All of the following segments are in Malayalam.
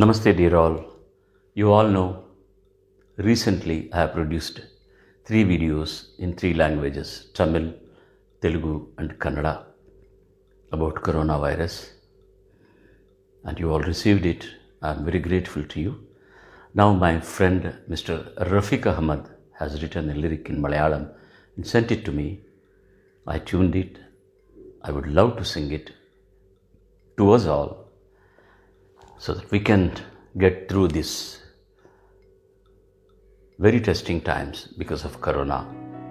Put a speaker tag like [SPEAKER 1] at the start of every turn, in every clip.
[SPEAKER 1] Namaste, dear all. You all know recently I have produced three videos in three languages Tamil, Telugu, and Kannada about coronavirus. And you all received it. I am very grateful to you. Now, my friend Mr. Rafiq Ahmad has written a lyric in Malayalam and sent it to me. I tuned it. I would love to sing it to us all so that we can get through this very testing times because of corona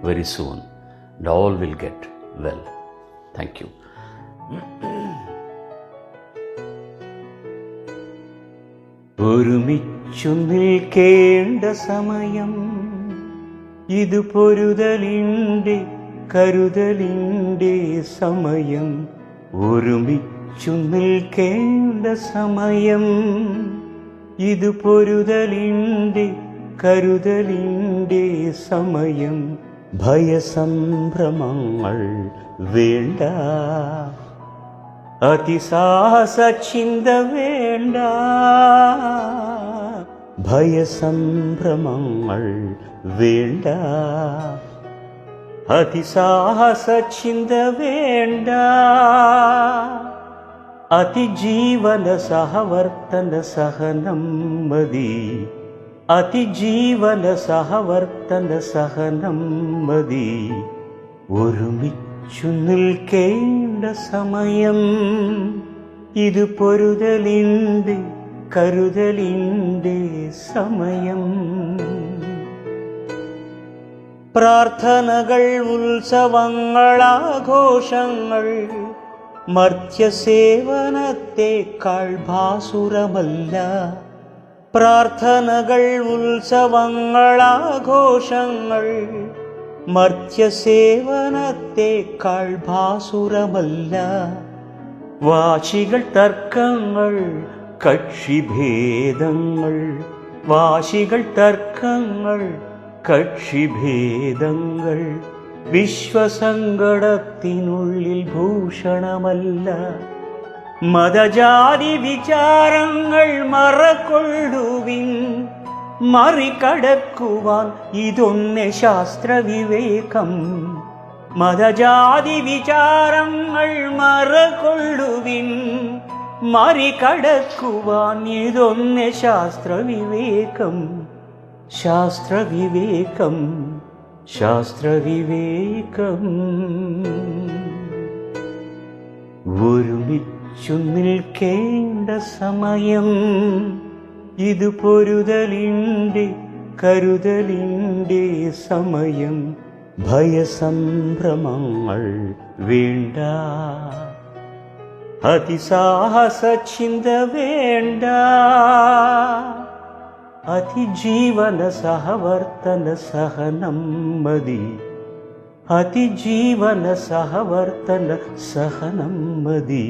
[SPEAKER 1] very soon and all will get well thank you ഒരുമിച്ചു നിൽക്കേണ്ട സമയം ഇത് പൊരുതലിന്റെ കരുതലിന്റെ സമയം ഒരുമിച്ചു നിൽക്കേണ്ട സമയം. ഇത് പൊരുതലിന്റെ കരുതലിന്റെ സമയം. ഭയസംഭ്രമങ്ങൾ വേണ്ട. അതിസാഹസ ചിന്ത വേണ്ട. ഭയസംഭ്രമങ്ങൾ വേണ്ട. അതിസാഹസ ചിന്ത വേണ്ട. അതിജീവന സഹവർത്തന സഹനം മതി. അതിജീവന സഹവർത്തന സഹനം മതി. ഒരുമിച്ചു നിൽക്കേണ്ട സമയം ഇത് പൊരുതലിന്റെ കരുതലിന്റെ സമയം. പ്രാർത്ഥനകൾ ഉത്സവങ്ങൾ ആഘോഷങ്ങൾ മർത്യസേവനത്തെക്കാൾ ഭാസുരമല്ല പ്രാർത്ഥനകൾ ഉത്സവങ്ങൾ ആഘോഷങ്ങൾ മർത്യസേവനത്തെക്കാൾ ഭാസുരമല്ല വാശികൾ തർക്കങ്ങൾ കക്ഷിഭേദങ്ങൾ. വാശികൾ തർക്കങ്ങൾ കക്ഷിഭേദങ്ങൾ. വിശ്വസങ്കടത്തിനുള്ളിൽ ഭൂഷണമല്ല. മതജാതി വിചാരങ്ങൾ മറക്കൊള്ളുവിൻ. മറികടക്കുവാൻ ഇതൊന്നെ ശാസ്ത്രവിവേകം. മതജാതി വിചാരങ്ങൾ മറകൊള്ളുവിൻ മറികടക്കുവാൻ ഇതൊന്നെ ശാസ്ത്രവിവേകം. ശാസ്ത്രവിവേകം. ശാസ്ത്രവിവേകം ഒരുമിച്ചു നിൽക്കേണ്ട സമയം ഇത് പൊരുതലിന്റെ കരുതലിന്റെ സമയം. ഭയസംഭ്രമങ്ങൾ വേണ്ട. അതിസാഹസ ചിന്ത വേണ്ട. अतिजीवनसहवर्तनसहनं मदि अतिजीवनसहवर्तनसहनं मदी